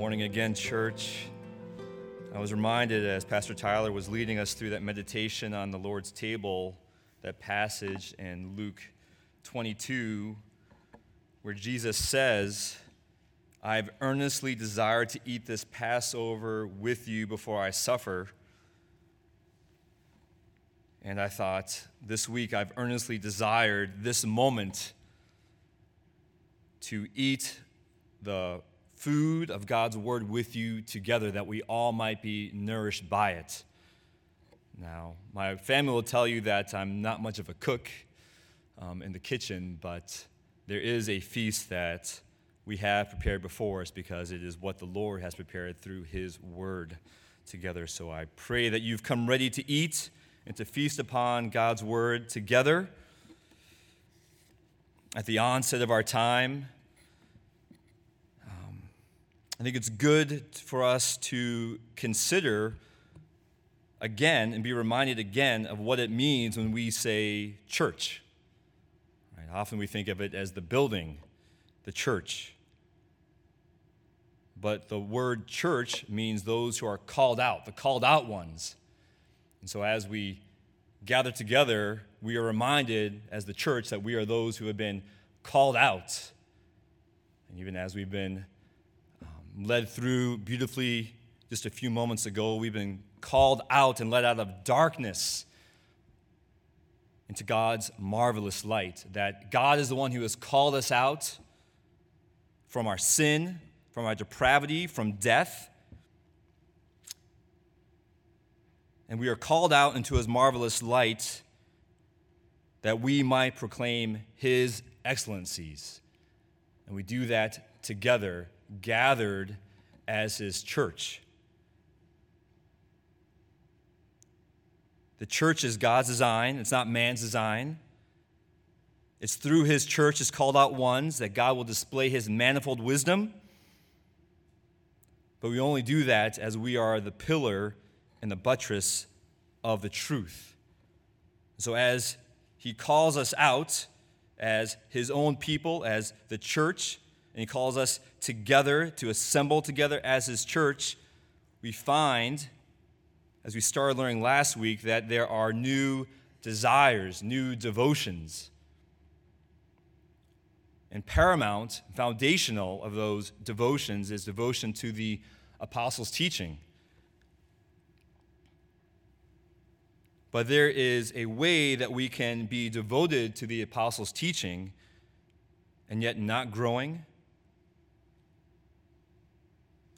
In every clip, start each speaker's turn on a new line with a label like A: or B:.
A: Morning again, church. I was reminded as Pastor Tyler was leading us through that meditation on the Lord's table, that passage in Luke 22, where Jesus says, I've earnestly desired to eat this Passover with you before I suffer. And I thought, this week I've earnestly desired this moment to eat the food of God's word with you together that we all might be nourished by it. Now, my family will tell you that I'm not much of a cook um, in the kitchen, but there is a feast that we have prepared before us because it is what the Lord has prepared through His word together. So I pray that you've come ready to eat and to feast upon God's word together. At the onset of our time, I think it's good for us to consider again and be reminded again of what it means when we say church. Right? Often we think of it as the building, the church. But the word church means those who are called out, the called out ones. And so as we gather together, we are reminded as the church that we are those who have been called out. And even as we've been led through beautifully just a few moments ago, we've been called out and led out of darkness into God's marvelous light. That God is the one who has called us out from our sin, from our depravity, from death. And we are called out into his marvelous light that we might proclaim his excellencies. And we do that together, gathered as his church. The church is God's design, it's not man's design. It's through his church, his called out ones, that God will display his manifold wisdom. But we only do that as we are the pillar and the buttress of the truth. So, as he calls us out as his own people, as the church, and he calls us together to assemble together as his church, we find as we started learning last week, that there are new desires, new devotions. And paramount, foundational of those devotions is devotion to the apostles' teaching. But there is a way that we can be devoted to the apostles' teaching and yet not growing.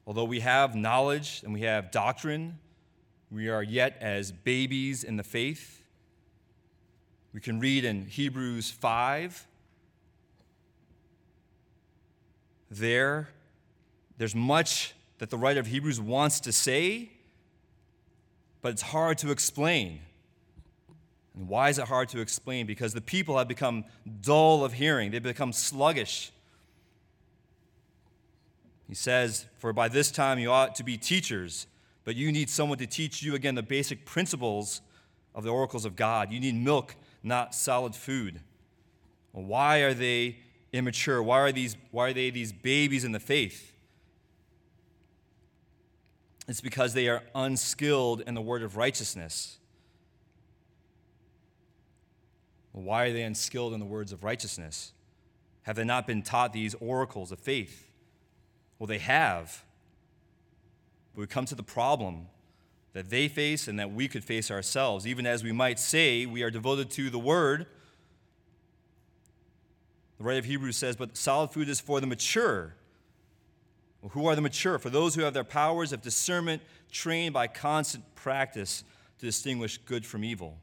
A: Although we have knowledge and we have doctrine, we are yet as babies in the faith. We can read in Hebrews 5. There, there's much that the writer of Hebrews wants to say, but it's hard to explain. And why is it hard to explain? Because the people have become dull of hearing, they've become sluggish. He says, For by this time you ought to be teachers but you need someone to teach you again the basic principles of the oracles of God. You need milk, not solid food. Well, why are they immature? Why are, these, why are they these babies in the faith? It's because they are unskilled in the word of righteousness. Why are they unskilled in the words of righteousness? Have they not been taught these oracles of faith? Well, they have. But we come to the problem that they face and that we could face ourselves. Even as we might say we are devoted to the Word, the writer of Hebrews says, But solid food is for the mature. Well, who are the mature? For those who have their powers of discernment trained by constant practice to distinguish good from evil.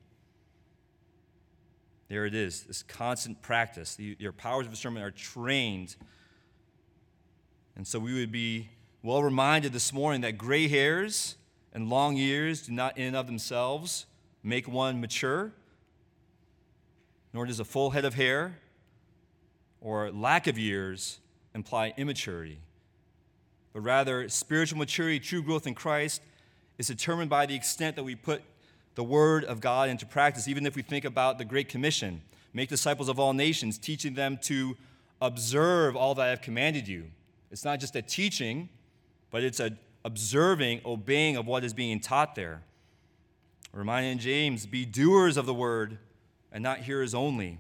A: There it is, this constant practice. Your powers of discernment are trained. And so we would be well reminded this morning that gray hairs and long years do not in and of themselves make one mature, nor does a full head of hair or lack of years imply immaturity. But rather, spiritual maturity, true growth in Christ, is determined by the extent that we put the Word of God into practice, even if we think about the Great Commission make disciples of all nations, teaching them to observe all that I have commanded you. It's not just a teaching, but it's a observing, obeying of what is being taught there. Reminding James, be doers of the word and not hearers only.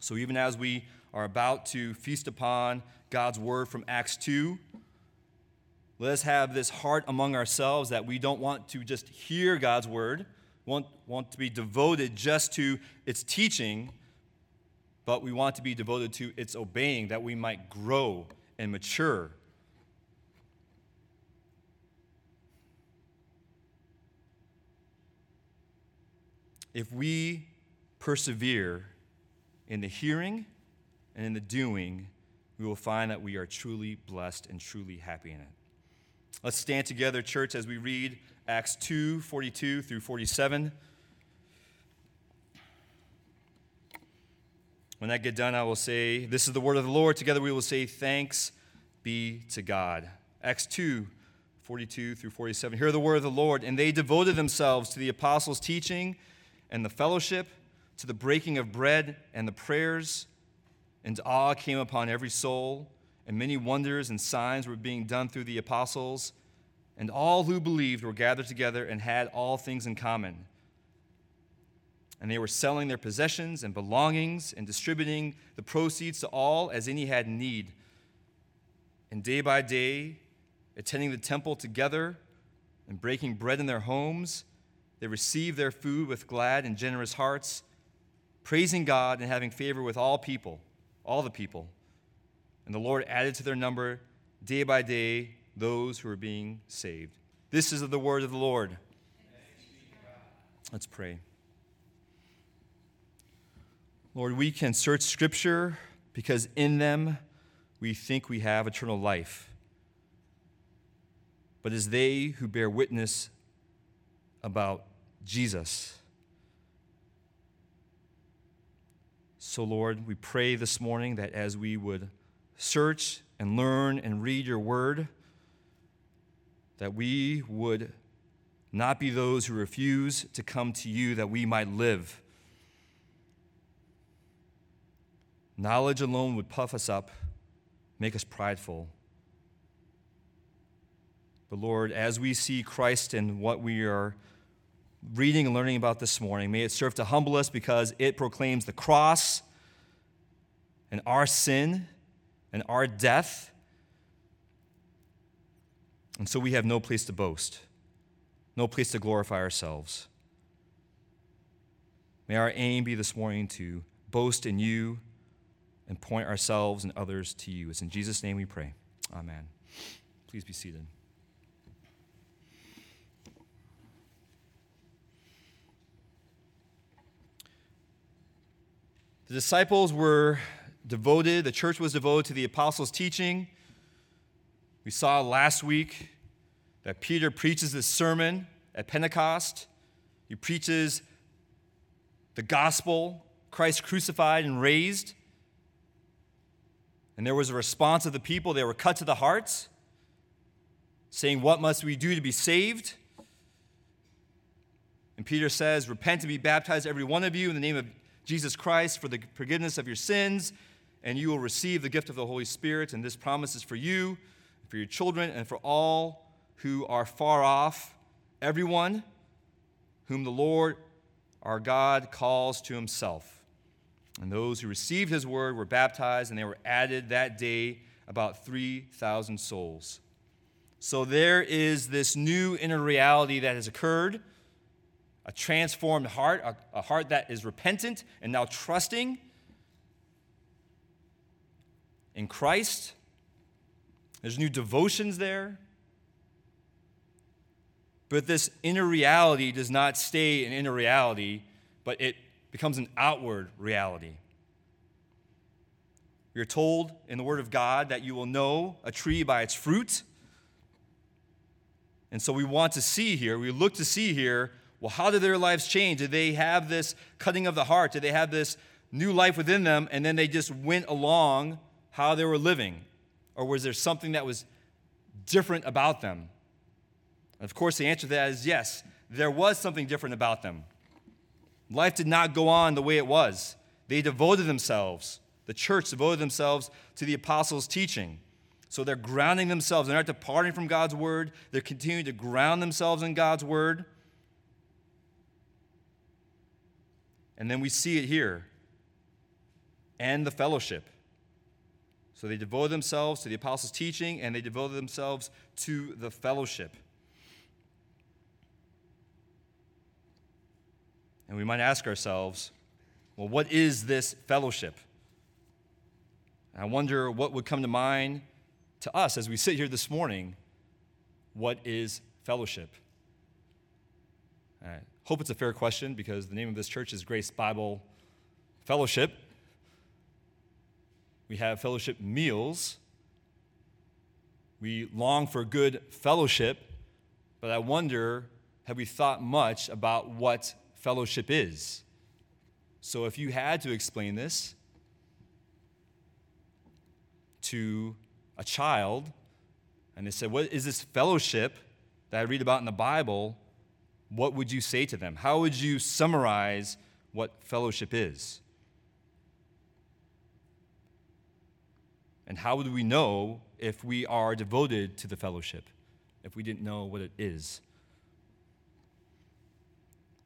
A: So even as we are about to feast upon God's word from Acts 2, let us have this heart among ourselves that we don't want to just hear God's word, want, want to be devoted just to its teaching, but we want to be devoted to its obeying, that we might grow and mature. If we persevere in the hearing and in the doing, we will find that we are truly blessed and truly happy in it. Let's stand together, church, as we read Acts 2 42 through 47. When I get done, I will say, This is the word of the Lord. Together we will say, Thanks be to God. Acts 2 42 through 47. Hear the word of the Lord. And they devoted themselves to the apostles' teaching and the fellowship, to the breaking of bread and the prayers. And awe came upon every soul and many wonders and signs were being done through the apostles, and all who believed were gathered together and had all things in common. And they were selling their possessions and belongings and distributing the proceeds to all as any had need. And day by day, attending the temple together and breaking bread in their homes, they received their food with glad and generous hearts, praising God and having favor with all people, all the people. And the Lord added to their number day by day those who were being saved. This is the word of the Lord. Let's pray. Lord, we can search Scripture because in them we think we have eternal life. But as they who bear witness about Jesus. So, Lord, we pray this morning that as we would search and learn and read your word, that we would not be those who refuse to come to you that we might live. Knowledge alone would puff us up, make us prideful. But Lord, as we see Christ in what we are reading and learning about this morning, may it serve to humble us because it proclaims the cross and our sin and our death. And so we have no place to boast, no place to glorify ourselves. May our aim be this morning to boast in you and point ourselves and others to you. It's in Jesus' name we pray. Amen. Please be seated. The disciples were devoted, the church was devoted to the apostles' teaching. We saw last week that Peter preaches this sermon at Pentecost. He preaches the gospel, Christ crucified and raised. And there was a response of the people. They were cut to the heart, saying, What must we do to be saved? And Peter says, Repent and be baptized, every one of you, in the name of Jesus Christ for the forgiveness of your sins and you will receive the gift of the Holy Spirit. And this promise is for you, for your children, and for all who are far off, everyone whom the Lord our God calls to himself. And those who received his word were baptized, and they were added that day about 3,000 souls. So there is this new inner reality that has occurred a transformed heart, a, a heart that is repentant and now trusting in Christ. There's new devotions there. But this inner reality does not stay an inner reality, but it becomes an outward reality. We are told in the Word of God that you will know a tree by its fruit. And so we want to see here, we look to see here, well, how did their lives change? Did they have this cutting of the heart? Did they have this new life within them and then they just went along how they were living? Or was there something that was different about them? Of course, the answer to that is yes, there was something different about them. Life did not go on the way it was. They devoted themselves, the church devoted themselves to the apostles' teaching. So they're grounding themselves. They're not departing from God's word. They're continuing to ground themselves in God's word. And then we see it here. And the fellowship. So they devoted themselves to the apostles' teaching and they devoted themselves to the fellowship. And we might ask ourselves, well, what is this fellowship? I wonder what would come to mind to us as we sit here this morning what is fellowship? I hope it's a fair question because the name of this church is Grace Bible Fellowship. We have fellowship meals. We long for good fellowship, but I wonder have we thought much about what fellowship is? So if you had to explain this to a child and they said, What is this fellowship that I read about in the Bible? What would you say to them? How would you summarize what fellowship is? And how would we know if we are devoted to the fellowship, if we didn't know what it is?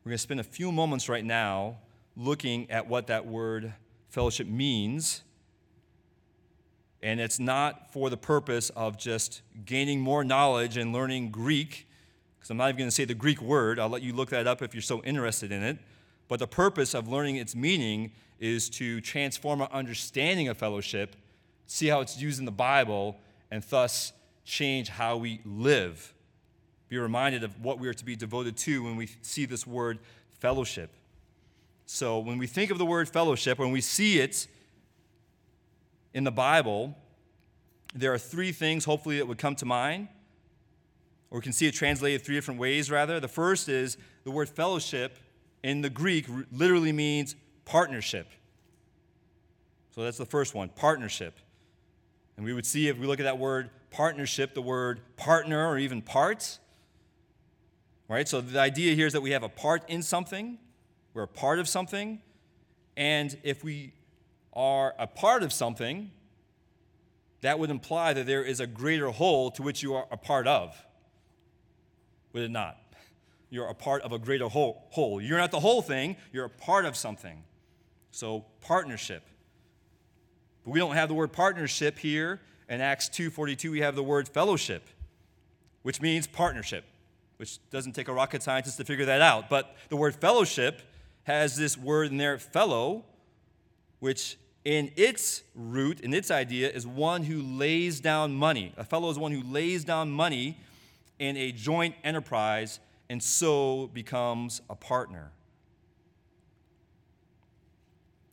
A: We're going to spend a few moments right now looking at what that word fellowship means and it's not for the purpose of just gaining more knowledge and learning Greek, because I'm not even going to say the Greek word. I'll let you look that up if you're so interested in it. But the purpose of learning its meaning is to transform our understanding of fellowship, see how it's used in the Bible, and thus change how we live. Be reminded of what we are to be devoted to when we see this word fellowship. So, when we think of the word fellowship, when we see it in the Bible, there are three things, hopefully, that would come to mind. Or we can see it translated three different ways, rather. The first is the word fellowship in the Greek literally means partnership. So that's the first one partnership. And we would see if we look at that word partnership, the word partner or even part. Right? So the idea here is that we have a part in something, we're a part of something, and if we are a part of something, that would imply that there is a greater whole to which you are a part of. Would it not? You're a part of a greater whole. You're not the whole thing, you're a part of something. So, partnership. But we don't have the word partnership here. In Acts 2:42 we have the word fellowship, which means partnership, which doesn't take a rocket scientist to figure that out. But the word fellowship has this word in there, fellow, which in its root, in its idea, is one who lays down money. A fellow is one who lays down money in a joint enterprise and so becomes a partner.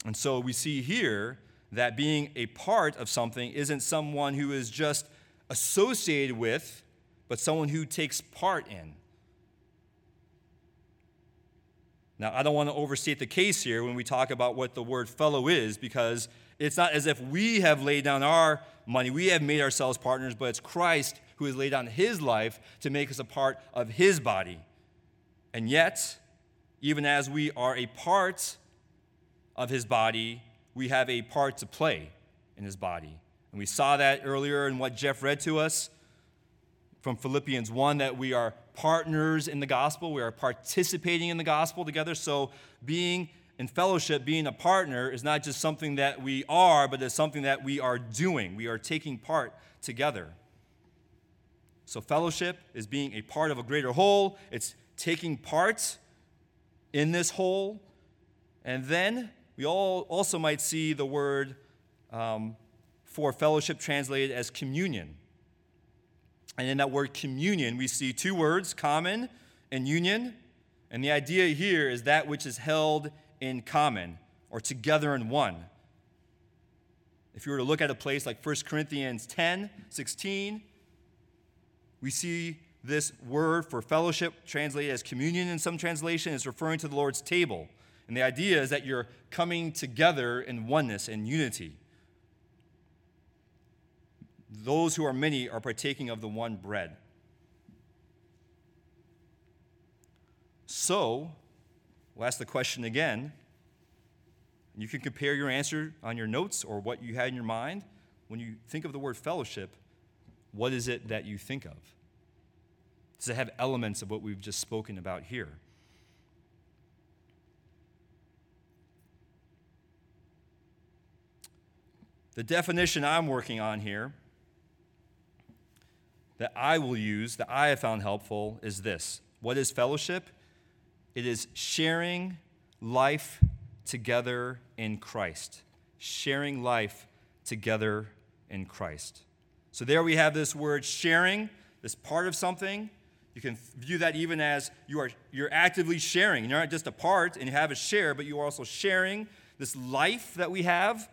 A: And so we see here that being a part of something isn't someone who is just associated with, but someone who takes part in. Now, I don't want to overstate the case here when we talk about what the word fellow is, because it's not as if we have laid down our money, we have made ourselves partners, but it's Christ who has laid down his life to make us a part of his body. And yet, even as we are a part of his body, we have a part to play in his body. And we saw that earlier in what Jeff read to us from Philippians 1 that we are partners in the gospel, we are participating in the gospel together. So, being in fellowship, being a partner is not just something that we are, but it's something that we are doing. We are taking part together. So, fellowship is being a part of a greater whole, it's taking part in this whole. And then we all also might see the word um, for fellowship translated as communion. And in that word communion, we see two words, common and union. And the idea here is that which is held in common or together in one. If you were to look at a place like 1 Corinthians 10 16, we see this word for fellowship translated as communion in some translation is referring to the Lord's table. And the idea is that you're coming together in oneness and unity. Those who are many are partaking of the one bread. So, we'll ask the question again. You can compare your answer on your notes or what you had in your mind. When you think of the word fellowship, what is it that you think of? Does it have elements of what we've just spoken about here? The definition I'm working on here that I will use, that I have found helpful, is this What is fellowship? It is sharing life together in Christ. Sharing life together in Christ. So there we have this word sharing, this part of something. You can view that even as you are you're actively sharing. You're not just a part and you have a share, but you are also sharing this life that we have.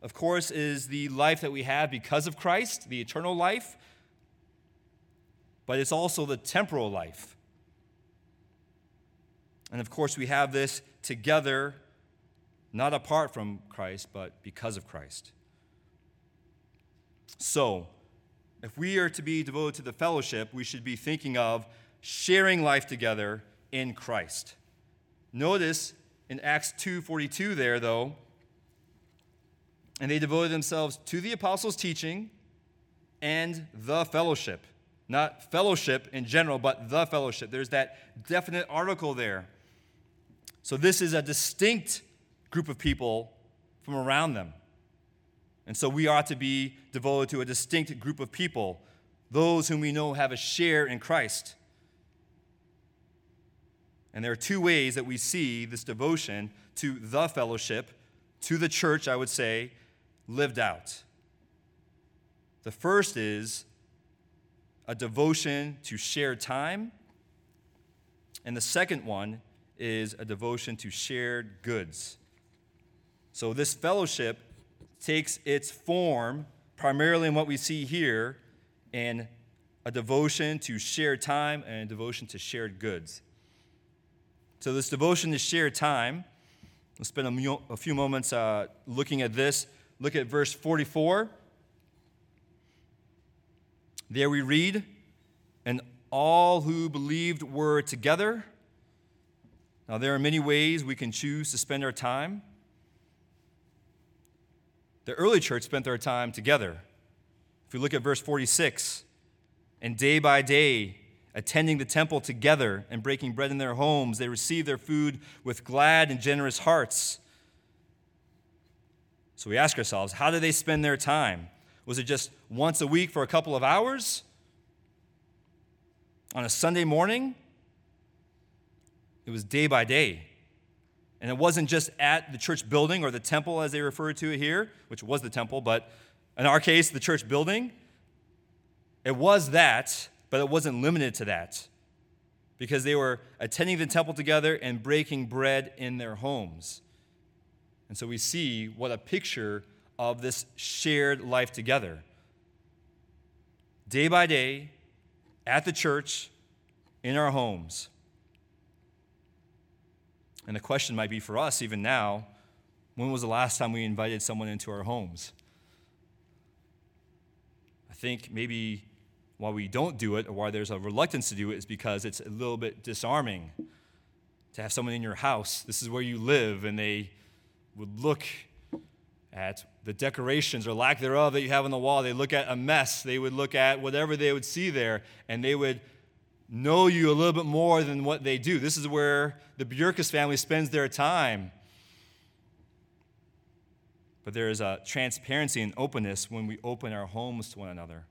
A: Of course, is the life that we have because of Christ, the eternal life, but it's also the temporal life. And of course, we have this together, not apart from Christ, but because of Christ. So, if we are to be devoted to the fellowship, we should be thinking of sharing life together in Christ. Notice in Acts 2:42 there though, and they devoted themselves to the apostles' teaching and the fellowship. Not fellowship in general, but the fellowship. There's that definite article there. So this is a distinct group of people from around them. And so we ought to be devoted to a distinct group of people, those whom we know have a share in Christ. And there are two ways that we see this devotion to the fellowship, to the church, I would say, lived out. The first is a devotion to shared time, and the second one is a devotion to shared goods. So this fellowship takes its form primarily in what we see here in a devotion to shared time and a devotion to shared goods. So, this devotion to shared time, we'll spend a, few moments uh, looking at this. Look at verse 44. There we read, and all who believed were together. Now, there are many ways we can choose to spend our time. The early church spent their time together. If we look at verse 46, and day by day, attending the temple together and breaking bread in their homes, they received their food with glad and generous hearts. So we ask ourselves, how did they spend their time? Was it just once a week for a couple of hours? On a Sunday morning? It was day by day. And it wasn't just at the church building or the temple as they refer to it here, which was the temple, but in our case, the church building. It was that, but it wasn't limited to that because they were attending the temple together and breaking bread in their homes. And so we see what a picture of this shared life together. Day by day, at the church, in our homes. And the question might be for us, even now when was the last time we invited someone into our homes? I think maybe why we don't do it or why there's a reluctance to do it is because it's a little bit disarming to have someone in your house. This is where you live, and they would look at the decorations or lack thereof that you have on the wall. They look at a mess. They would look at whatever they would see there, and they would know you a little bit more than what they do. This is where the Bjorkus family spends their time. But there is a transparency and openness when we open our homes to one another.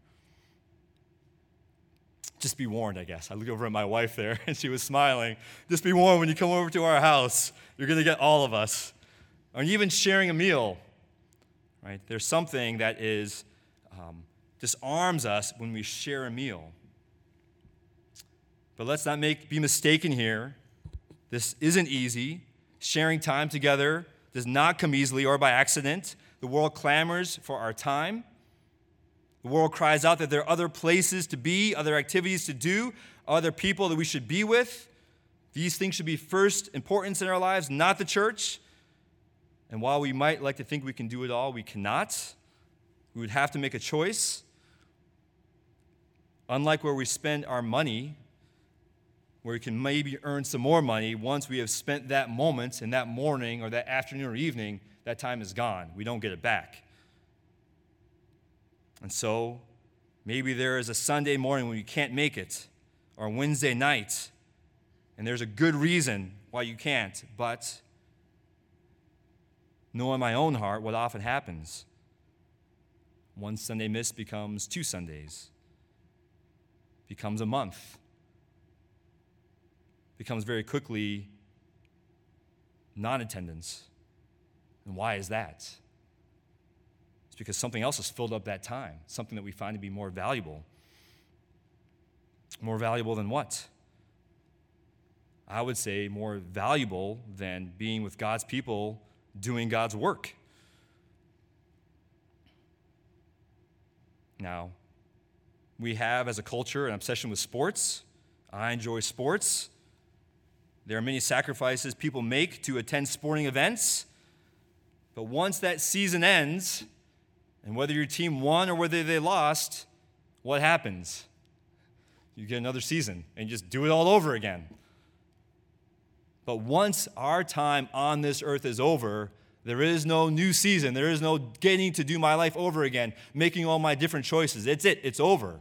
A: just be warned, I guess. I look over at my wife there, and she was smiling. Just be warned when you come over to our house, you're going to get all of us. Or even sharing a meal, right? There's something that is um, disarms us when we share a meal. But let's not make be mistaken here. This isn't easy. Sharing time together does not come easily or by accident. The world clamors for our time. The world cries out that there are other places to be, other activities to do, other people that we should be with. These things should be first importance in our lives, not the church. And while we might like to think we can do it all, we cannot. We would have to make a choice. Unlike where we spend our money, where we can maybe earn some more money, once we have spent that moment in that morning or that afternoon or evening, that time is gone. We don't get it back. And so, maybe there is a Sunday morning when you can't make it, or Wednesday night, and there's a good reason why you can't, but know in my own heart what often happens. One Sunday miss becomes two Sundays, becomes a month, becomes very quickly non attendance. And why is that? It's because something else has filled up that time, something that we find to be more valuable. More valuable than what? I would say more valuable than being with God's people doing God's work. Now, we have as a culture an obsession with sports. I enjoy sports. There are many sacrifices people make to attend sporting events. But once that season ends, and whether your team won or whether they lost, what happens? You get another season and just do it all over again. But once our time on this earth is over, there is no new season. There is no getting to do my life over again, making all my different choices. It's it, it's over.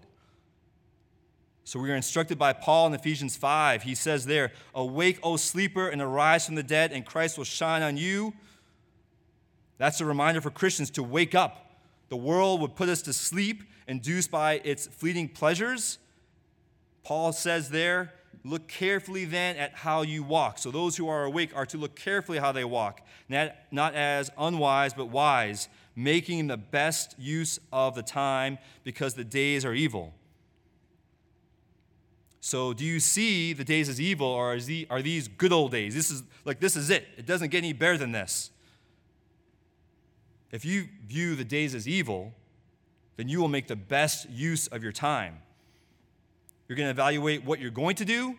A: So we are instructed by Paul in Ephesians 5. He says there, Awake, O sleeper, and arise from the dead, and Christ will shine on you. That's a reminder for Christians to wake up the world would put us to sleep, induced by its fleeting pleasures. Paul says there, look carefully then at how you walk. So those who are awake are to look carefully how they walk, not, not as unwise, but wise, making the best use of the time because the days are evil. So, do you see the days as evil, or are these good old days? This is like this is it. It doesn't get any better than this. If you view the days as evil, then you will make the best use of your time. You're going to evaluate what you're going to do, and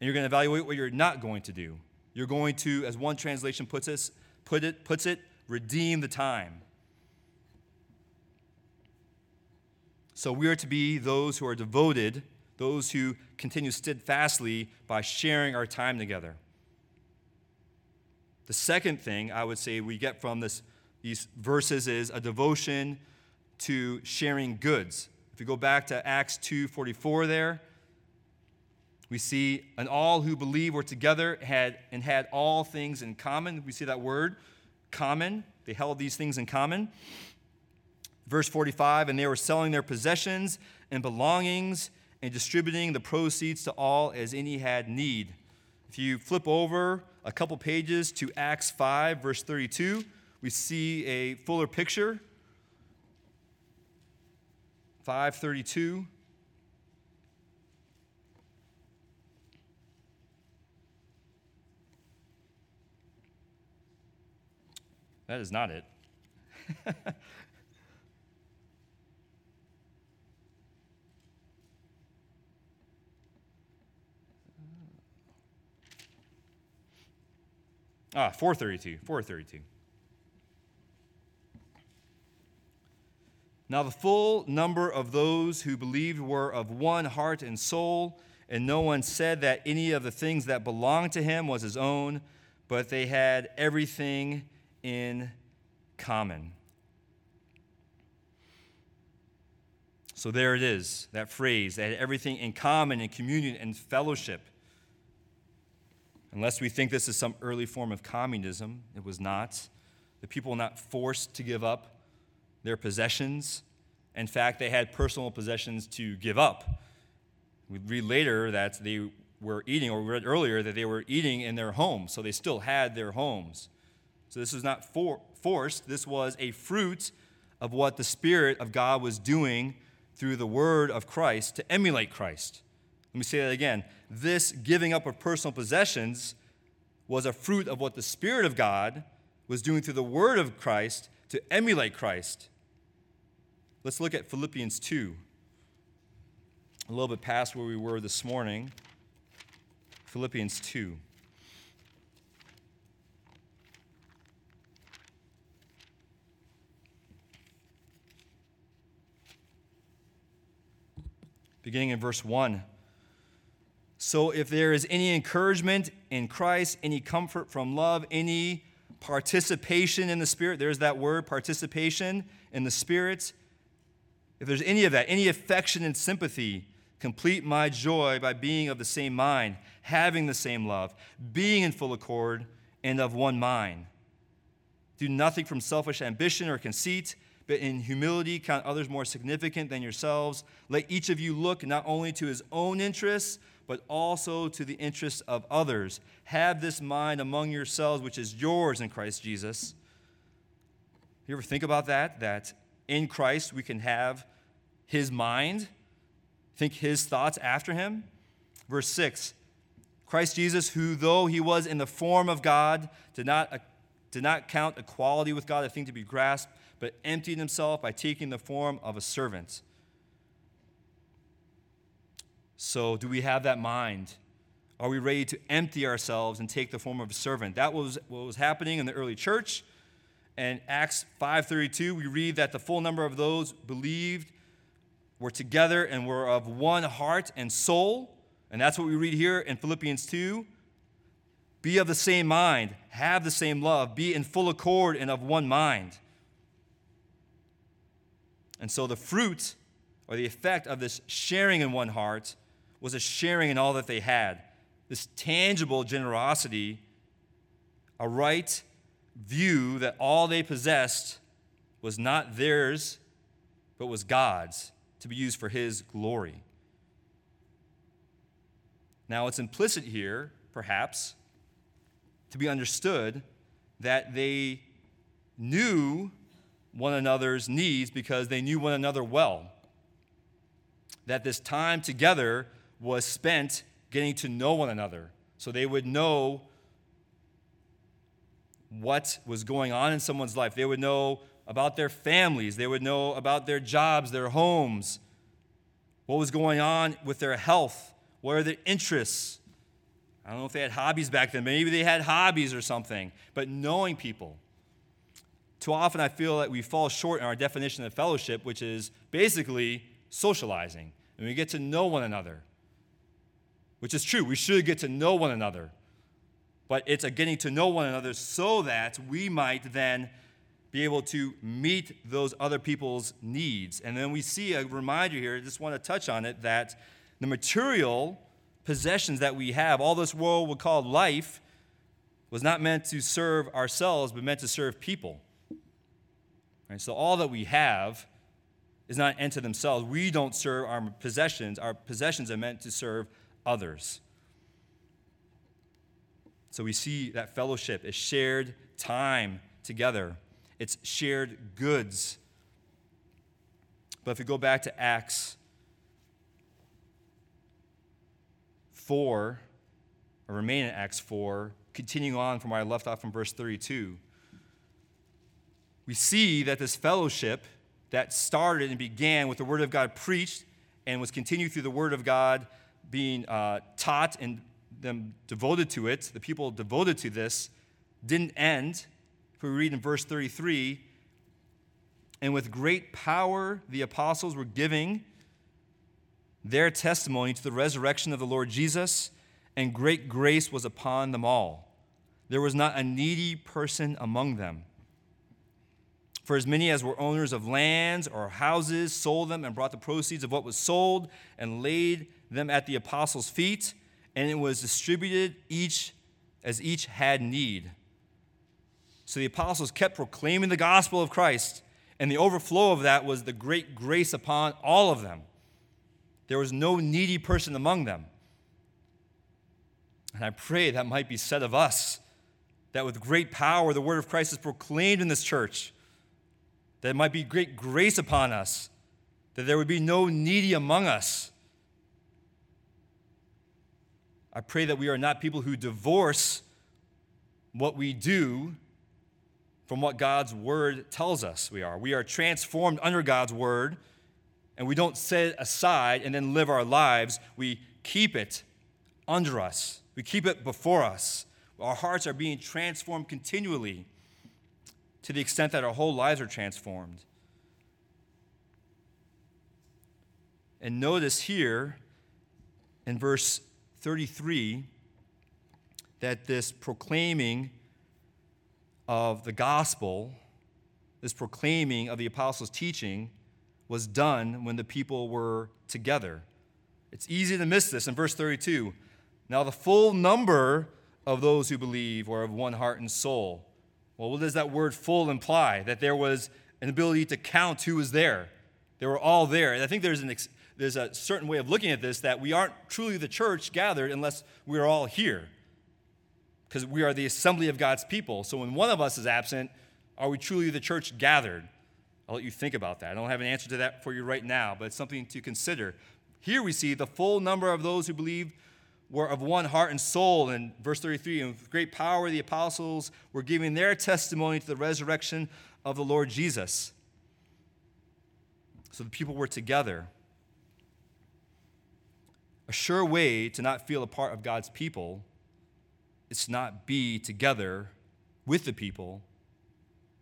A: you're going to evaluate what you're not going to do. You're going to, as one translation puts, put it, puts it, redeem the time. So we are to be those who are devoted, those who continue steadfastly by sharing our time together. The second thing I would say we get from this, these verses is a devotion to sharing goods. If you go back to Acts 2:44 there, we see and all who believe were together had and had all things in common. We see that word common. They held these things in common. Verse 45, and they were selling their possessions and belongings and distributing the proceeds to all as any had need. If you flip over a couple pages to Acts 5, verse 32, we see a fuller picture. 532. That is not it. Ah, 432. 432. Now, the full number of those who believed were of one heart and soul, and no one said that any of the things that belonged to him was his own, but they had everything in common. So there it is, that phrase. They had everything in common, in communion and fellowship. Unless we think this is some early form of communism, it was not. The people were not forced to give up their possessions. In fact, they had personal possessions to give up. We read later that they were eating, or we read earlier that they were eating in their homes, so they still had their homes. So this was not for, forced, this was a fruit of what the Spirit of God was doing through the word of Christ to emulate Christ. Let me say that again. This giving up of personal possessions was a fruit of what the Spirit of God was doing through the word of Christ to emulate Christ. Let's look at Philippians 2. A little bit past where we were this morning. Philippians 2. beginning in verse 1. So, if there is any encouragement in Christ, any comfort from love, any participation in the Spirit, there's that word, participation in the Spirit. If there's any of that, any affection and sympathy, complete my joy by being of the same mind, having the same love, being in full accord, and of one mind. Do nothing from selfish ambition or conceit but in humility count others more significant than yourselves. Let each of you look not only to his own interests, but also to the interests of others. Have this mind among yourselves, which is yours in Christ Jesus. You ever think about that? That in Christ we can have his mind, think his thoughts after him? Verse 6 Christ Jesus, who though he was in the form of God, did not, uh, did not count equality with God a thing to be grasped but emptied himself by taking the form of a servant. So, do we have that mind? Are we ready to empty ourselves and take the form of a servant? That was what was happening in the early church. And Acts 5:32, we read that the full number of those believed were together and were of one heart and soul. And that's what we read here in Philippians 2. Be of the same mind, have the same love, be in full accord and of one mind. And so the fruit or the effect of this sharing in one heart was a sharing in all that they had. This tangible generosity, a right view that all they possessed was not theirs, but was God's to be used for His glory. Now, it's implicit here, perhaps, to be understood that they knew one another's needs because they knew one another well. That this time together was spent getting to know one another. So they would know what was going on in someone's life. They would know about their families, they would know about their jobs, their homes, what was going on with their health, what are their interests. I don't know if they had hobbies back then. Maybe they had hobbies or something. But knowing people, too often I feel that we fall short in our definition of fellowship, which is basically socializing. And we get to know one another, which is true. We should get to know one another. But it's a getting to know one another so that we might then be able to meet those other people's needs. And then we see a reminder here, I just want to touch on it, that the material possessions that we have, all this world would call life, was not meant to serve ourselves, but meant to serve people. Right? So all that we have is not unto themselves. We don't serve our possessions. Our possessions are meant to serve others. So we see that fellowship is shared time together. It's shared goods. But if we go back to Acts 4, or remain in Acts 4, continuing on from where I left off from verse 32, we see that this fellowship that started and began with the Word of God preached and was continued through the Word of God being uh, taught and them devoted to it, the people devoted to this, didn't end. If we read in verse 33, and with great power the apostles were giving their testimony to the resurrection of the Lord Jesus, and great grace was upon them all. There was not a needy person among them. For as many as were owners of lands or houses sold them and brought the proceeds of what was sold and laid them at the apostles' feet, and it was distributed each as each had need. So the apostles kept proclaiming the gospel of Christ, and the overflow of that was the great grace upon all of them. There was no needy person among them. And I pray that might be said of us that with great power the word of Christ is proclaimed in this church, that it might be great grace upon us, that there would be no needy among us. I pray that we are not people who divorce what we do from what God's word tells us we are. We are transformed under God's word, and we don't set it aside and then live our lives. We keep it under us, we keep it before us. Our hearts are being transformed continually to the extent that our whole lives are transformed. And notice here in verse 33 that this proclaiming of the gospel, this proclaiming of the apostles' teaching, was done when the people were together. It's easy to miss this in verse 32. Now, the full number of those who believe were of one heart and soul. Well, what does that word full imply? That there was an ability to count who was there. They were all there. And I think there's, an ex- there's a certain way of looking at this that we aren't truly the church gathered unless we're all here because we are the assembly of God's people. So when one of us is absent, are we truly the church gathered? I'll let you think about that. I don't have an answer to that for you right now, but it's something to consider. Here we see the full number of those who believed were of one heart and soul. In verse 33, and with great power the apostles were giving their testimony to the resurrection of the Lord Jesus. So the people were together. A sure way to not feel a part of God's people it's not be together with the people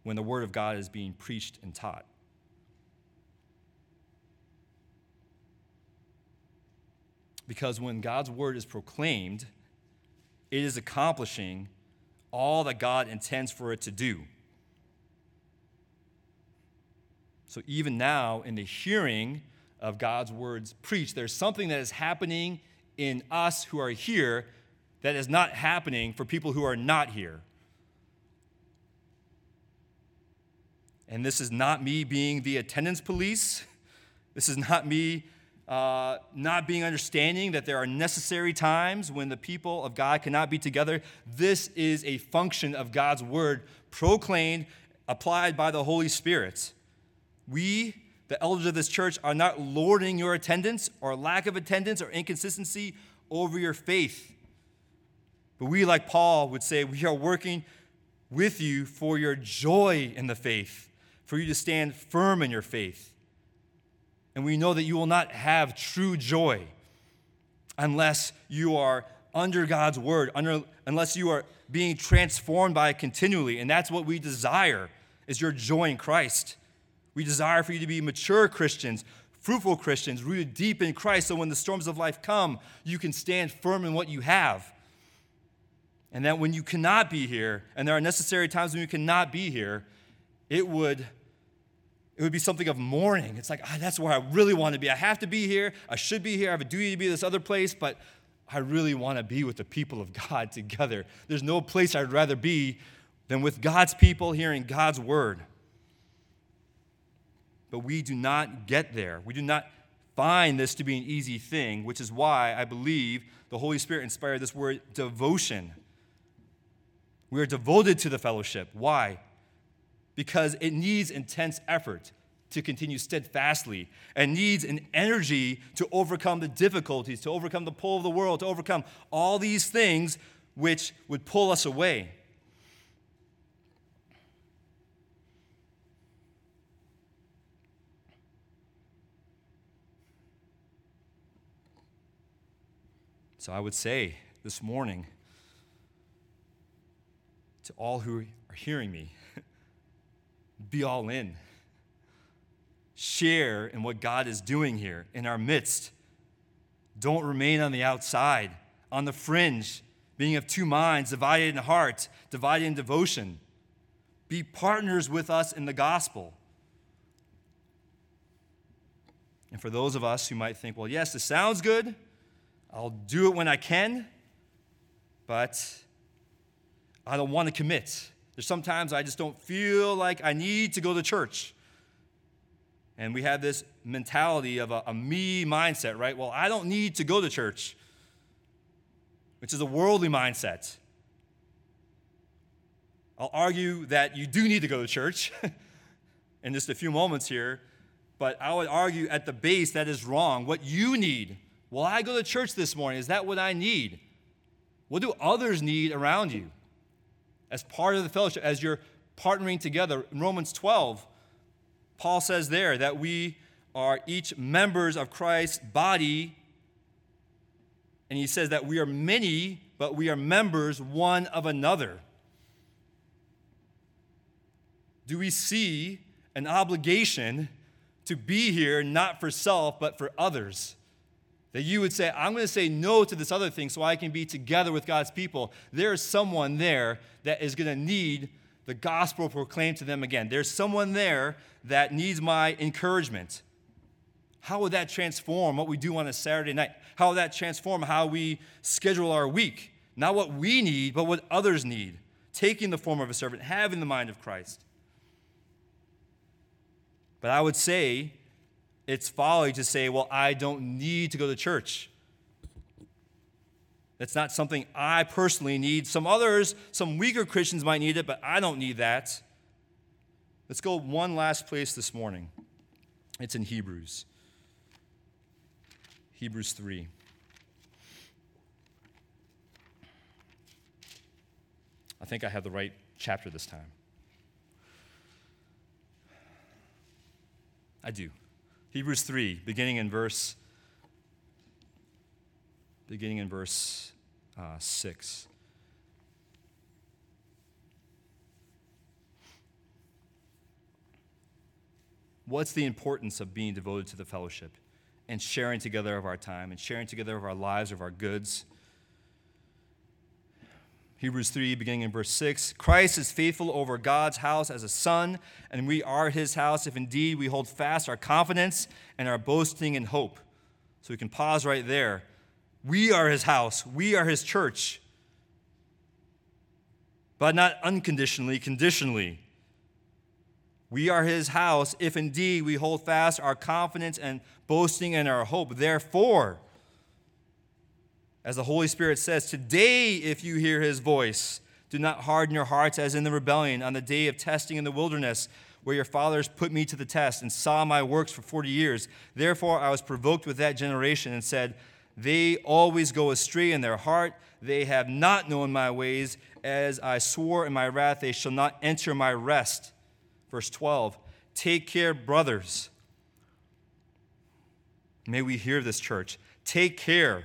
A: when the Word of God is being preached and taught. Because when God's Word is proclaimed, it is accomplishing all that God intends for it to do. So even now, in the hearing of God's words preached, there's something that is happening in us who are here that is not happening for people who are not here. And this is not me being the attendance police. This is not me uh, not being understanding that there are necessary times when the people of God cannot be together. This is a function of God's word proclaimed, applied by the Holy Spirit. We, the elders of this church, are not lording your attendance or lack of attendance or inconsistency over your faith. But we, like Paul, would say, we are working with you for your joy in the faith, for you to stand firm in your faith. And we know that you will not have true joy unless you are under God's word, under, unless you are being transformed by it continually. And that's what we desire is your joy in Christ. We desire for you to be mature Christians, fruitful Christians, rooted deep in Christ, so when the storms of life come, you can stand firm in what you have. And that when you cannot be here, and there are necessary times when you cannot be here, it would it would be something of mourning. It's like, ah, that's where I really want to be. I have to be here. I should be here. I have a duty to be this other place, but I really want to be with the people of God together. There's no place I'd rather be than with God's people hearing God's word. But we do not get there. We do not find this to be an easy thing, which is why I believe the Holy Spirit inspired this word devotion we are devoted to the fellowship. Why? Because it needs intense effort to continue steadfastly and needs an energy to overcome the difficulties, to overcome the pull of the world, to overcome all these things which would pull us away. So I would say this morning to all who are hearing me be all in. Share in what God is doing here in our midst. Don't remain on the outside, on the fringe, being of two minds, divided in heart, divided in devotion. Be partners with us in the gospel. And for those of us who might think, well, yes, this sounds good, I'll do it when I can, but I don't want to commit. There's sometimes I just don't feel like I need to go to church. And we have this mentality of a, a me mindset, right? Well, I don't need to go to church, which is a worldly mindset. I'll argue that you do need to go to church in just a few moments here, but I would argue at the base that is wrong. What you need, well, I go to church this morning. Is that what I need? What do others need around you? As part of the fellowship, as you're partnering together. In Romans 12, Paul says there that we are each members of Christ's body. And he says that we are many, but we are members one of another. Do we see an obligation to be here not for self, but for others? That you would say, I'm going to say no to this other thing so I can be together with God's people. There is someone there that is going to need the gospel proclaimed to them again. There's someone there that needs my encouragement. How would that transform what we do on a Saturday night? How would that transform how we schedule our week? Not what we need, but what others need. Taking the form of a servant, having the mind of Christ. But I would say it's folly to say, well, I don't need to go to church. That's not something I personally need. Some others, some weaker Christians might need it, but I don't need that. Let's go one last place this morning. It's in Hebrews. Hebrews 3. I think I have the right chapter this time. I do. Hebrews 3, beginning in verse beginning in verse uh, 6. What's the importance of being devoted to the fellowship and sharing together of our time and sharing together of our lives, of our goods? Hebrews 3, beginning in verse 6 Christ is faithful over God's house as a son, and we are his house if indeed we hold fast our confidence and our boasting in hope. So we can pause right there. We are his house, we are his church. But not unconditionally, conditionally. We are his house if indeed we hold fast our confidence and boasting and our hope. Therefore, as the Holy Spirit says, today, if you hear his voice, do not harden your hearts as in the rebellion on the day of testing in the wilderness, where your fathers put me to the test and saw my works for 40 years. Therefore, I was provoked with that generation and said, They always go astray in their heart. They have not known my ways. As I swore in my wrath, they shall not enter my rest. Verse 12 Take care, brothers. May we hear this, church. Take care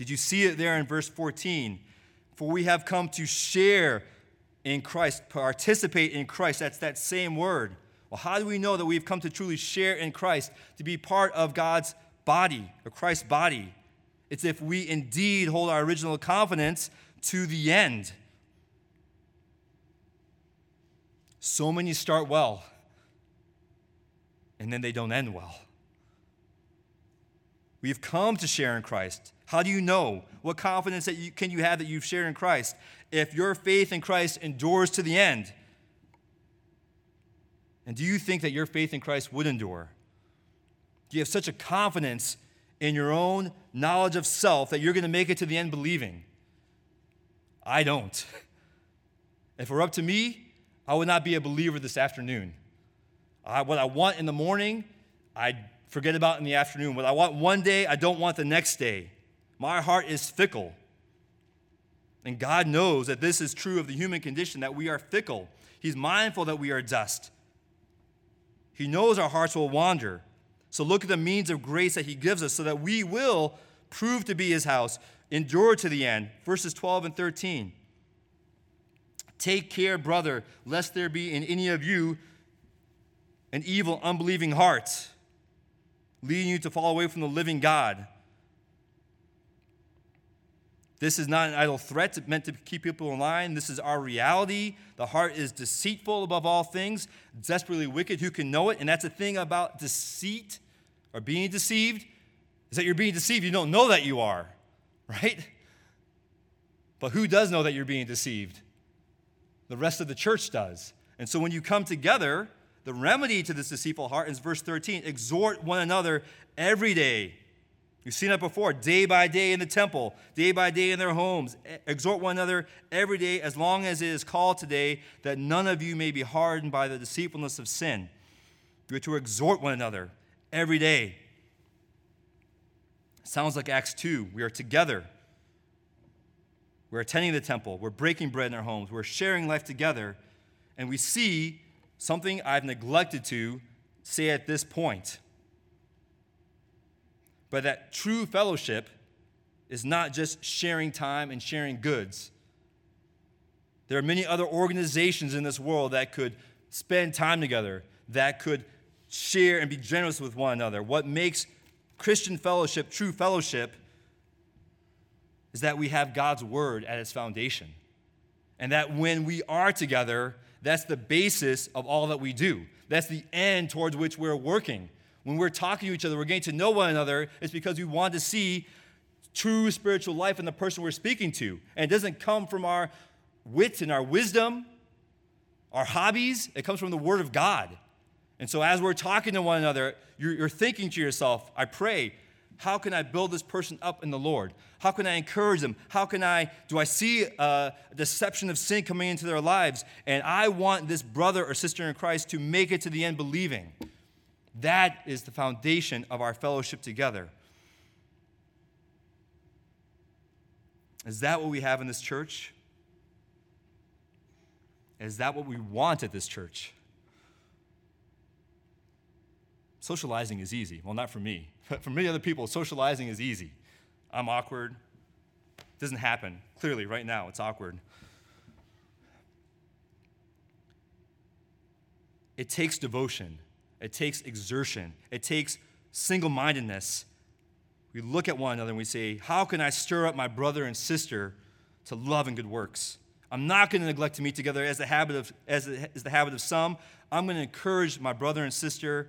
A: Did you see it there in verse 14? For we have come to share in Christ, participate in Christ. That's that same word. Well, how do we know that we've come to truly share in Christ, to be part of God's body, or Christ's body? It's if we indeed hold our original confidence to the end. So many start well, and then they don't end well. We've come to share in Christ. How do you know? What confidence that you, can you have that you've shared in Christ? If your faith in Christ endures to the end. And do you think that your faith in Christ would endure? Do you have such a confidence in your own knowledge of self that you're going to make it to the end believing? I don't. If it were up to me, I would not be a believer this afternoon. I, what I want in the morning, I'd forget about in the afternoon. What I want one day, I don't want the next day. My heart is fickle. And God knows that this is true of the human condition, that we are fickle. He's mindful that we are dust. He knows our hearts will wander. So look at the means of grace that He gives us so that we will prove to be His house, endure to the end. Verses 12 and 13. Take care, brother, lest there be in any of you an evil, unbelieving heart leading you to fall away from the living God. This is not an idle threat it's meant to keep people in line. This is our reality. The heart is deceitful above all things, desperately wicked. Who can know it? And that's the thing about deceit or being deceived is that you're being deceived. You don't know that you are, right? But who does know that you're being deceived? The rest of the church does. And so when you come together, the remedy to this deceitful heart is verse 13 exhort one another every day You've seen that before, day by day in the temple, day by day in their homes. Exhort one another every day, as long as it is called today, that none of you may be hardened by the deceitfulness of sin. You are to exhort one another every day. Sounds like Acts 2. We are together. We're attending the temple. We're breaking bread in our homes. We're sharing life together. And we see something I've neglected to say at this point but that true fellowship is not just sharing time and sharing goods. There are many other organizations in this world that could spend time together, that could share and be generous with one another. What makes Christian fellowship true fellowship is that we have God's word at its foundation. And that when we are together, that's the basis of all that we do. That's the end towards which we're working. When we're talking to each other, we're getting to know one another, it's because we want to see true spiritual life in the person we're speaking to. And it doesn't come from our wit and our wisdom, our hobbies, it comes from the Word of God. And so as we're talking to one another, you're, you're thinking to yourself, I pray, how can I build this person up in the Lord? How can I encourage them? How can I, do I see a deception of sin coming into their lives? And I want this brother or sister in Christ to make it to the end believing. That is the foundation of our fellowship together. Is that what we have in this church? Is that what we want at this church? Socializing is easy. Well, not for me, but for many other people, socializing is easy. I'm awkward. It doesn't happen. Clearly, right now, it's awkward. It takes devotion it takes exertion, it takes single mindedness. We look at one another and we say, How can I stir up my brother and sister to love and good works? I'm not going to neglect to meet together as the habit of, as is the habit of some. I'm going to encourage my brother and sister,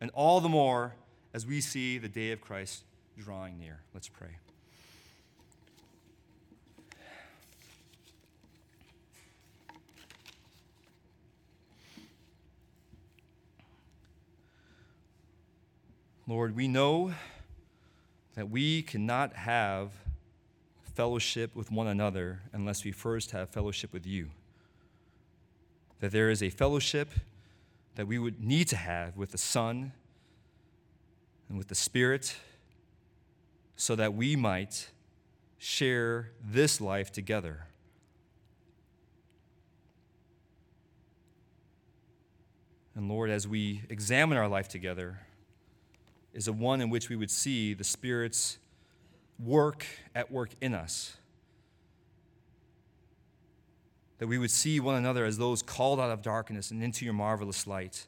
A: and all the more as we see the day of Christ drawing near. Let's pray. Lord, we know that we cannot have fellowship with one another unless we first have fellowship with you. That there is a fellowship that we would need to have with the Son and with the Spirit so that we might share this life together. And Lord, as we examine our life together, is a one in which we would see the Spirit's work at work in us. That we would see one another as those called out of darkness and into your marvelous light.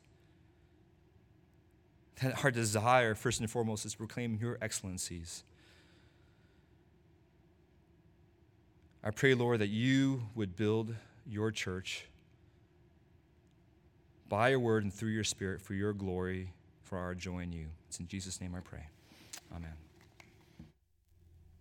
A: That our desire, first and foremost, is to proclaim your excellencies. I pray, Lord, that you would build your church by your word and through your spirit for your glory, for our joy in you. It's in Jesus' name I pray. Amen.